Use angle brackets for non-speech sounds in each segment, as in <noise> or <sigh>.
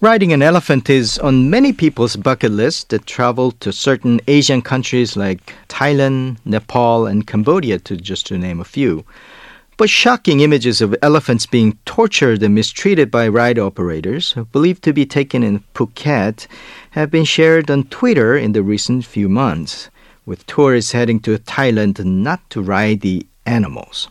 Riding an elephant is on many people's bucket list that travel to certain Asian countries like Thailand, Nepal, and Cambodia, to just to name a few. But shocking images of elephants being tortured and mistreated by ride operators, believed to be taken in Phuket, have been shared on Twitter in the recent few months, with tourists heading to Thailand not to ride the animals.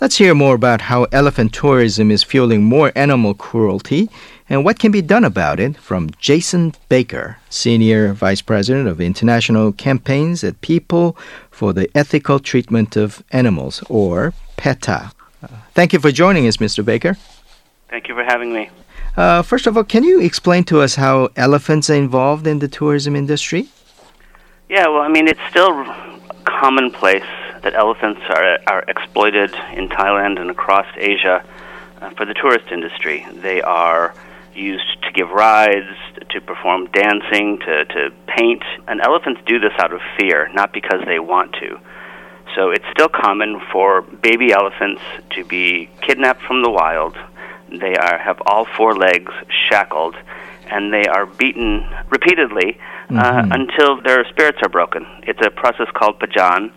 Let's hear more about how elephant tourism is fueling more animal cruelty and what can be done about it from Jason Baker, Senior Vice President of International Campaigns at People for the Ethical Treatment of Animals, or PETA. Uh, thank you for joining us, Mr. Baker. Thank you for having me. Uh, first of all, can you explain to us how elephants are involved in the tourism industry? Yeah, well, I mean, it's still commonplace that elephants are, are exploited in Thailand and across Asia uh, for the tourist industry. They are used to give rides, to perform dancing, to, to paint. And elephants do this out of fear, not because they want to. So it's still common for baby elephants to be kidnapped from the wild. They are, have all four legs shackled, and they are beaten repeatedly uh, mm-hmm. until their spirits are broken. It's a process called pajan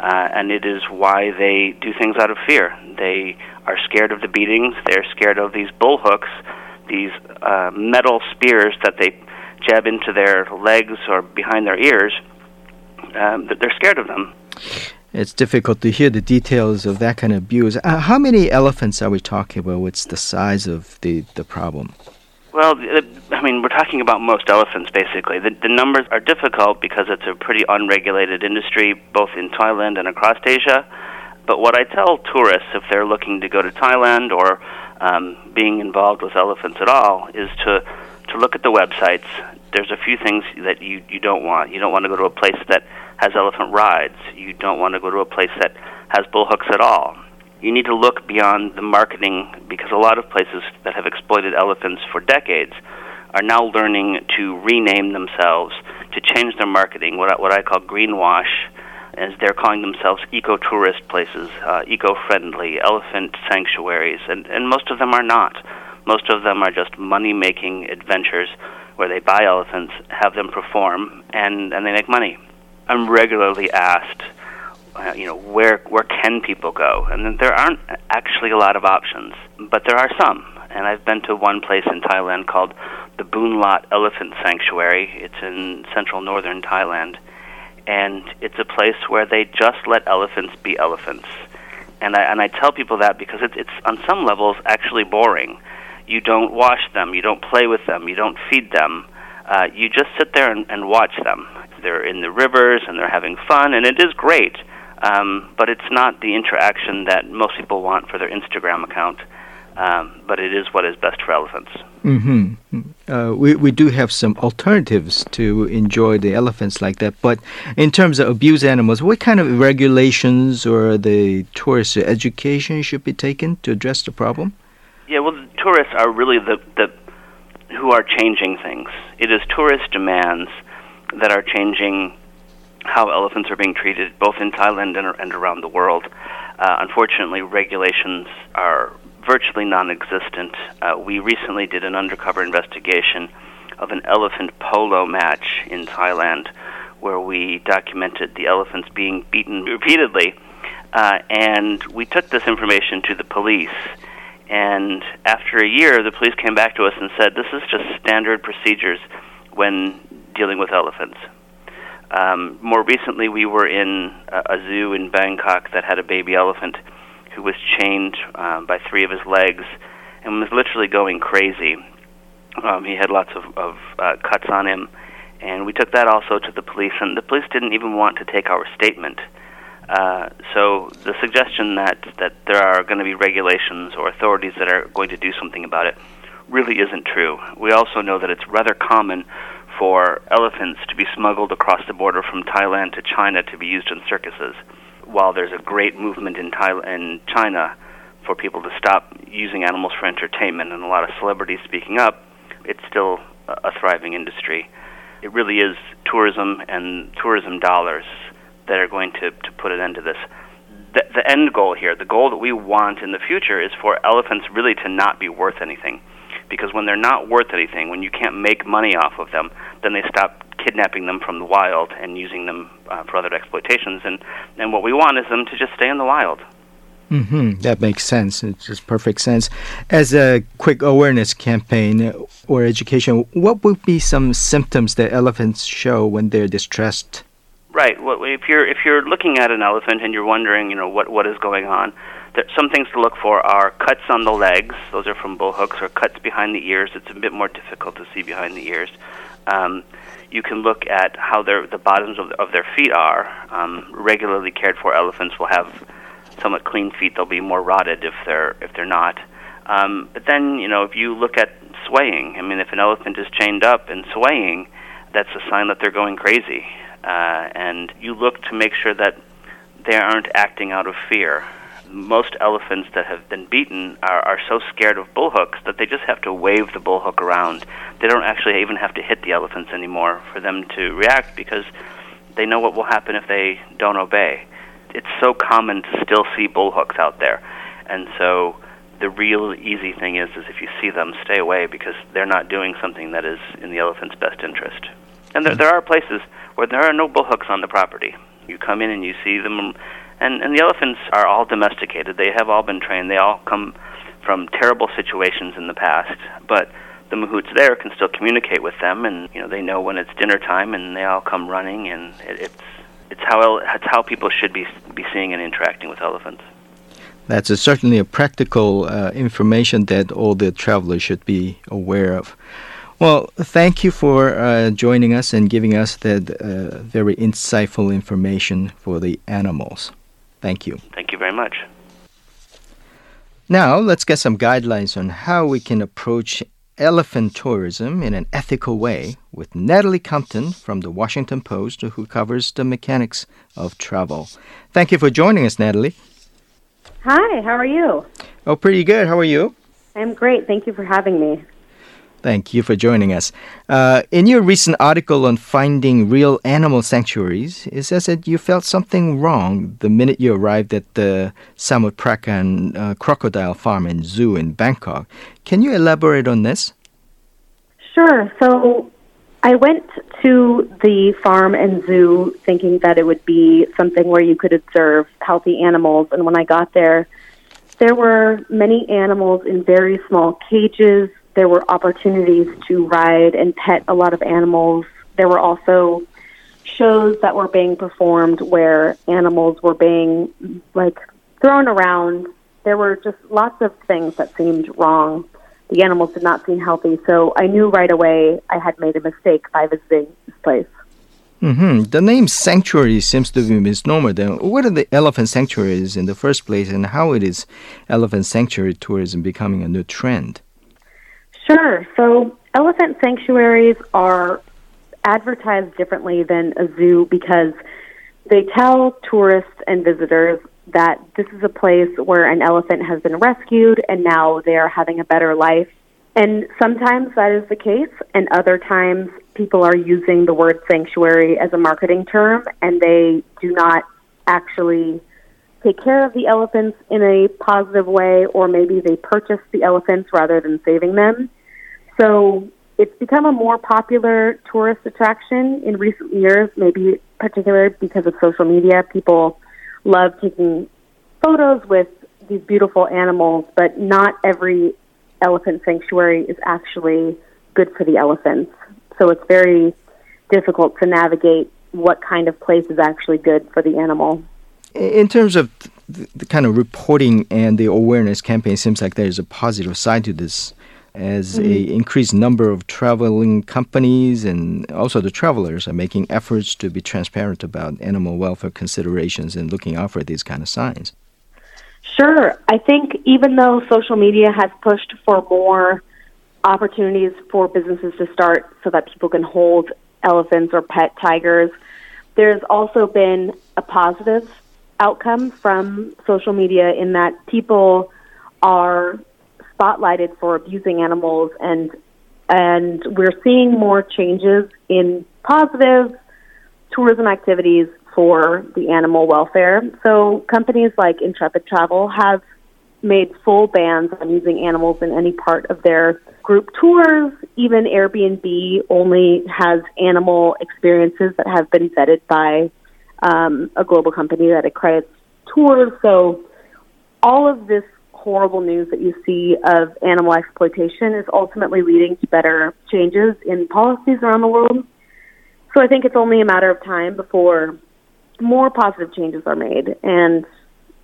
uh, and it is why they do things out of fear. They are scared of the beatings. They're scared of these bull hooks, these uh, metal spears that they jab into their legs or behind their ears. Um, they're scared of them. It's difficult to hear the details of that kind of abuse. Uh, how many elephants are we talking about? What's the size of the, the problem? Well, I mean, we're talking about most elephants, basically. The, the numbers are difficult because it's a pretty unregulated industry, both in Thailand and across Asia. But what I tell tourists, if they're looking to go to Thailand or um, being involved with elephants at all, is to to look at the websites. There's a few things that you you don't want. You don't want to go to a place that has elephant rides. You don't want to go to a place that has bull hooks at all you need to look beyond the marketing because a lot of places that have exploited elephants for decades are now learning to rename themselves, to change their marketing, what I, what I call greenwash, as they're calling themselves eco-tourist places, uh, eco-friendly, elephant sanctuaries, and, and most of them are not. Most of them are just money-making adventures where they buy elephants, have them perform, and, and they make money. I'm regularly asked uh, you know, where where can people go? And there aren't actually a lot of options, but there are some. And I've been to one place in Thailand called the Boon Lott Elephant Sanctuary. It's in central northern Thailand, and it's a place where they just let elephants be elephants. And I and I tell people that because it's it's on some levels actually boring. You don't wash them, you don't play with them, you don't feed them. Uh, you just sit there and, and watch them. They're in the rivers and they're having fun, and it is great um, but it's not the interaction that most people want for their Instagram account. Um, but it is what is best for elephants. Mm-hmm. Uh, we we do have some alternatives to enjoy the elephants like that. But in terms of abuse animals, what kind of regulations or the tourist education should be taken to address the problem? Yeah, well, the tourists are really the the who are changing things. It is tourist demands that are changing how elephants are being treated both in Thailand and, and around the world. Uh, unfortunately, regulations are virtually non existent. Uh, we recently did an undercover investigation of an elephant polo match in Thailand where we documented the elephants being beaten repeatedly. Uh, and we took this information to the police. And after a year, the police came back to us and said, This is just standard procedures when dealing with elephants. Um, more recently, we were in a, a zoo in Bangkok that had a baby elephant who was chained um, by three of his legs and was literally going crazy. Um, he had lots of, of uh, cuts on him, and we took that also to the police, and the police didn't even want to take our statement. Uh, so the suggestion that that there are going to be regulations or authorities that are going to do something about it really isn't true. We also know that it's rather common for elephants to be smuggled across the border from Thailand to China to be used in circuses. While there's a great movement in, Thailand, in China for people to stop using animals for entertainment and a lot of celebrities speaking up, it's still a thriving industry. It really is tourism and tourism dollars that are going to, to put an end to this. The, the end goal here, the goal that we want in the future, is for elephants really to not be worth anything because when they're not worth anything, when you can't make money off of them, then they stop kidnapping them from the wild and using them uh, for other exploitations. And and what we want is them to just stay in the wild. Mm-hmm. That makes sense. It's just perfect sense. As a quick awareness campaign or education, what would be some symptoms that elephants show when they're distressed? Right. Well, if you're if you're looking at an elephant and you're wondering, you know, what what is going on, there, some things to look for are cuts on the legs. Those are from bull hooks, or cuts behind the ears. It's a bit more difficult to see behind the ears. Um, you can look at how their the bottoms of, of their feet are. Um, regularly cared for elephants will have somewhat clean feet. They'll be more rotted if they're if they're not. Um, but then you know if you look at swaying, I mean if an elephant is chained up and swaying, that's a sign that they're going crazy. Uh, and you look to make sure that they aren't acting out of fear. Most elephants that have been beaten are, are so scared of bullhooks that they just have to wave the bullhook around. They don't actually even have to hit the elephants anymore for them to react because they know what will happen if they don't obey it's so common to still see bullhooks out there, and so the real easy thing is is if you see them, stay away because they're not doing something that is in the elephant's best interest. And there, hmm. there are places where there are no bullhooks on the property. You come in and you see them, and and the elephants are all domesticated. They have all been trained. They all come from terrible situations in the past, but the mahouts there can still communicate with them, and you know they know when it's dinner time, and they all come running, and it, it's it's how it's how people should be be seeing and interacting with elephants. That's a, certainly a practical uh, information that all the travelers should be aware of. Well, thank you for uh, joining us and giving us that uh, very insightful information for the animals. Thank you. Thank you very much. Now, let's get some guidelines on how we can approach elephant tourism in an ethical way with Natalie Compton from the Washington Post, who covers the mechanics of travel. Thank you for joining us, Natalie. Hi, how are you? Oh, pretty good. How are you? I'm great. Thank you for having me. Thank you for joining us. Uh, in your recent article on finding real animal sanctuaries, it says that you felt something wrong the minute you arrived at the Samut Prakan uh, Crocodile Farm and Zoo in Bangkok. Can you elaborate on this? Sure. So I went to the farm and zoo thinking that it would be something where you could observe healthy animals. And when I got there, there were many animals in very small cages there were opportunities to ride and pet a lot of animals. There were also shows that were being performed where animals were being like thrown around. There were just lots of things that seemed wrong. The animals did not seem healthy, so I knew right away I had made a mistake by visiting this place. Mm-hmm. The name sanctuary seems to be misnomer. Then, what are the elephant sanctuaries in the first place, and how it is elephant sanctuary tourism becoming a new trend? Sure. So elephant sanctuaries are advertised differently than a zoo because they tell tourists and visitors that this is a place where an elephant has been rescued and now they are having a better life. And sometimes that is the case, and other times people are using the word sanctuary as a marketing term and they do not actually take care of the elephants in a positive way, or maybe they purchase the elephants rather than saving them. So it's become a more popular tourist attraction in recent years, maybe particularly because of social media. People love taking photos with these beautiful animals, but not every elephant sanctuary is actually good for the elephants. So it's very difficult to navigate what kind of place is actually good for the animal. In terms of the kind of reporting and the awareness campaign, seems like there's a positive side to this as mm-hmm. a increased number of traveling companies and also the travelers are making efforts to be transparent about animal welfare considerations and looking out for these kind of signs. Sure. I think even though social media has pushed for more opportunities for businesses to start so that people can hold elephants or pet tigers, there's also been a positive outcome from social media in that people are spotlighted for abusing animals and and we're seeing more changes in positive tourism activities for the animal welfare. So companies like Intrepid Travel have made full bans on using animals in any part of their group tours. Even Airbnb only has animal experiences that have been vetted by um, a global company that accredits tours. So all of this horrible news that you see of animal exploitation is ultimately leading to better changes in policies around the world. So I think it's only a matter of time before more positive changes are made. And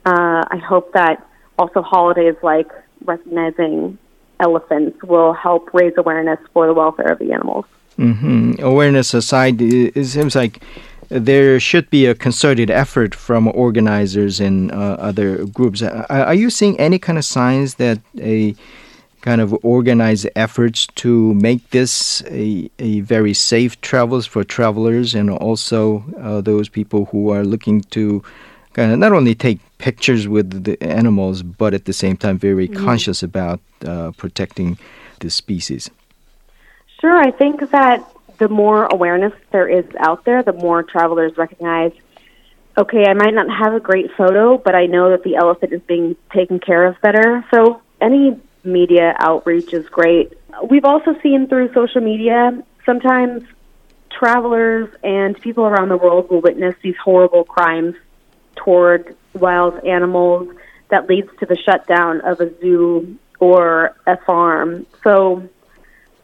uh, I hope that also holidays like recognizing elephants will help raise awareness for the welfare of the animals. Mm-hmm. Awareness aside, it seems like there should be a concerted effort from organizers and uh, other groups. Are you seeing any kind of signs that a kind of organized efforts to make this a, a very safe travels for travelers and also uh, those people who are looking to kind of not only take pictures with the animals, but at the same time very mm-hmm. conscious about uh, protecting the species? Sure, I think that the more awareness there is out there, the more travelers recognize okay, I might not have a great photo, but I know that the elephant is being taken care of better. So any media outreach is great. We've also seen through social media sometimes travelers and people around the world will witness these horrible crimes toward wild animals that leads to the shutdown of a zoo or a farm. So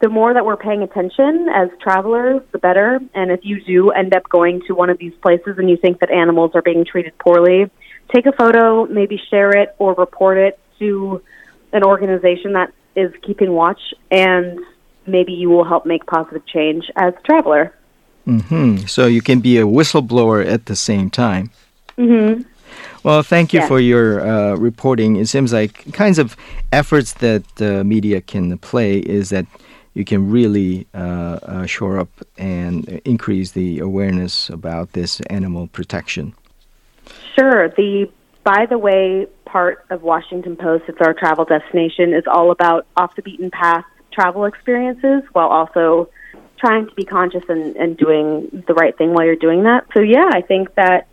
the more that we're paying attention as travelers, the better. And if you do end up going to one of these places and you think that animals are being treated poorly, take a photo, maybe share it or report it to an organization that is keeping watch, and maybe you will help make positive change as a traveler. Mm-hmm. So you can be a whistleblower at the same time. Mm-hmm. Well, thank you yeah. for your uh, reporting. It seems like kinds of efforts that uh, media can play is that you can really uh, uh, shore up and increase the awareness about this animal protection. Sure. The by the way part of Washington Post, it's our travel destination, is all about off the beaten path travel experiences while also trying to be conscious and, and doing the right thing while you're doing that. So, yeah, I think that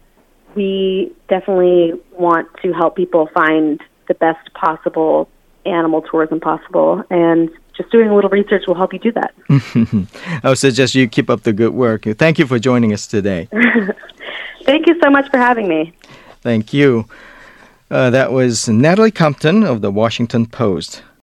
we definitely want to help people find the best possible animal tourism possible. And just doing a little research will help you do that. <laughs> I would suggest you keep up the good work. Thank you for joining us today. <laughs> Thank you so much for having me. Thank you. Uh, that was Natalie Compton of the Washington Post.